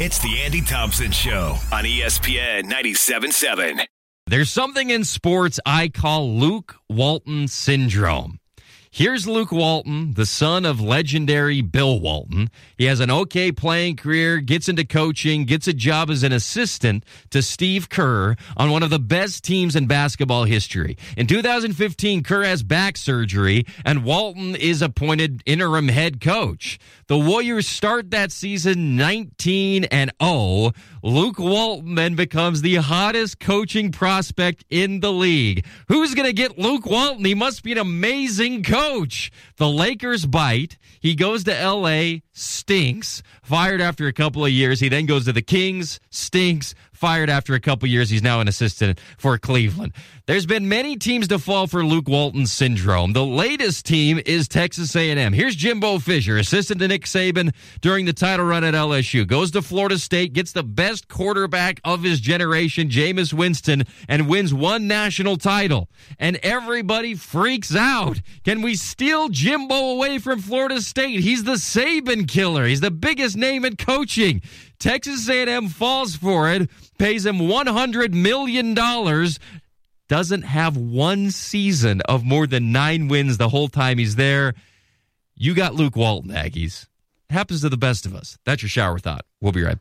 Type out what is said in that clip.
It's the Andy Thompson Show on ESPN 97.7. There's something in sports I call Luke Walton syndrome. Here's Luke Walton, the son of legendary Bill Walton. He has an okay playing career, gets into coaching, gets a job as an assistant to Steve Kerr on one of the best teams in basketball history. In 2015, Kerr has back surgery, and Walton is appointed interim head coach. The Warriors start that season 19 and 0. Luke Walton then becomes the hottest coaching prospect in the league. Who's going to get Luke Walton? He must be an amazing coach. The Lakers bite. He goes to LA, stinks, fired after a couple of years. He then goes to the Kings, stinks, fired after a couple years. He's now an assistant for Cleveland. There's been many teams to fall for Luke Walton syndrome. The latest team is Texas A&M. Here's Jimbo Fisher, assistant to Nick Saban during the title run at LSU. Goes to Florida State, gets the best quarterback of his generation, Jameis Winston, and wins one national title. And everybody freaks out. Can we steal Jimbo away from Florida State? He's the Saban killer. He's the biggest name in coaching. Texas A&M falls for it, pays him $100 million, doesn't have one season of more than nine wins the whole time he's there. You got Luke Walton, Aggies. Happens to the best of us. That's your shower thought. We'll be right back.